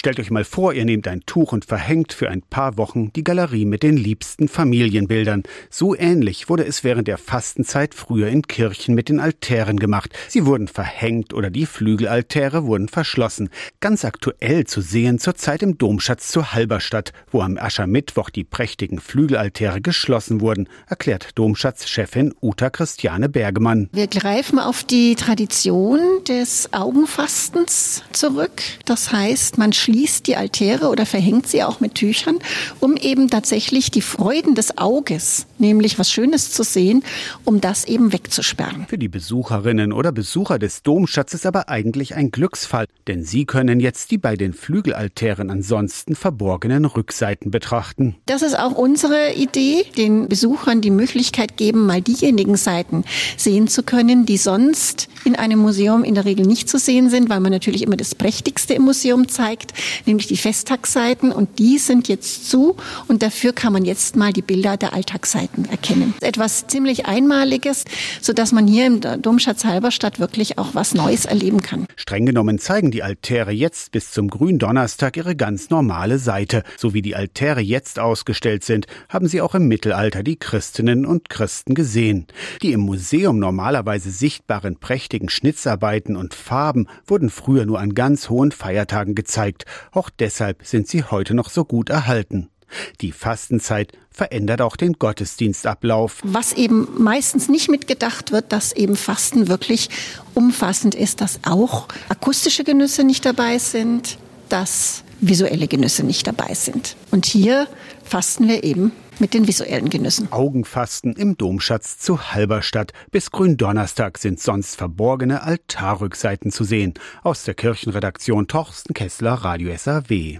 Stellt euch mal vor, ihr nehmt ein Tuch und verhängt für ein paar Wochen die Galerie mit den liebsten Familienbildern. So ähnlich wurde es während der Fastenzeit früher in Kirchen mit den Altären gemacht. Sie wurden verhängt oder die Flügelaltäre wurden verschlossen. Ganz aktuell zu sehen zurzeit im Domschatz zu Halberstadt, wo am Aschermittwoch die prächtigen Flügelaltäre geschlossen wurden, erklärt Domschatzchefin Uta Christiane Bergemann. Wir greifen auf die Tradition des Augenfastens zurück. Das heißt, man schließt die Altäre oder verhängt sie auch mit Tüchern, um eben tatsächlich die Freuden des Auges, nämlich was Schönes zu sehen, um das eben wegzusperren. Für die Besucherinnen oder Besucher des Domschatzes aber eigentlich ein Glücksfall, denn sie können jetzt die bei den Flügelaltären ansonsten verborgenen Rückseiten betrachten. Das ist auch unsere Idee, den Besuchern die Möglichkeit geben, mal diejenigen Seiten sehen zu können, die sonst in einem Museum in der Regel nicht zu sehen sind, weil man natürlich immer das Prächtigste im Museum zeigt, nämlich die Festtagsseiten und die sind jetzt zu und dafür kann man jetzt mal die Bilder der Alltagsseiten erkennen. Etwas ziemlich Einmaliges, so dass man hier im Domschatz Halberstadt wirklich auch was Neues erleben kann. Streng genommen zeigen die Altäre jetzt bis zum Gründonnerstag ihre ganz normale Seite. So wie die Altäre jetzt ausgestellt sind, haben sie auch im Mittelalter die Christinnen und Christen gesehen. Die im Museum normalerweise sichtbaren prächtigen Schnitzarbeiten und Farben wurden früher nur an ganz hohen Feiertagen gezeigt. Auch deshalb sind sie heute noch so gut erhalten. Die Fastenzeit verändert auch den Gottesdienstablauf. Was eben meistens nicht mitgedacht wird, dass eben Fasten wirklich umfassend ist, dass auch akustische Genüsse nicht dabei sind, dass visuelle Genüsse nicht dabei sind. Und hier fasten wir eben mit den visuellen Genüssen. Augenfasten im Domschatz zu Halberstadt. Bis Gründonnerstag sind sonst verborgene Altarrückseiten zu sehen. Aus der Kirchenredaktion Torsten Kessler, Radio SAW.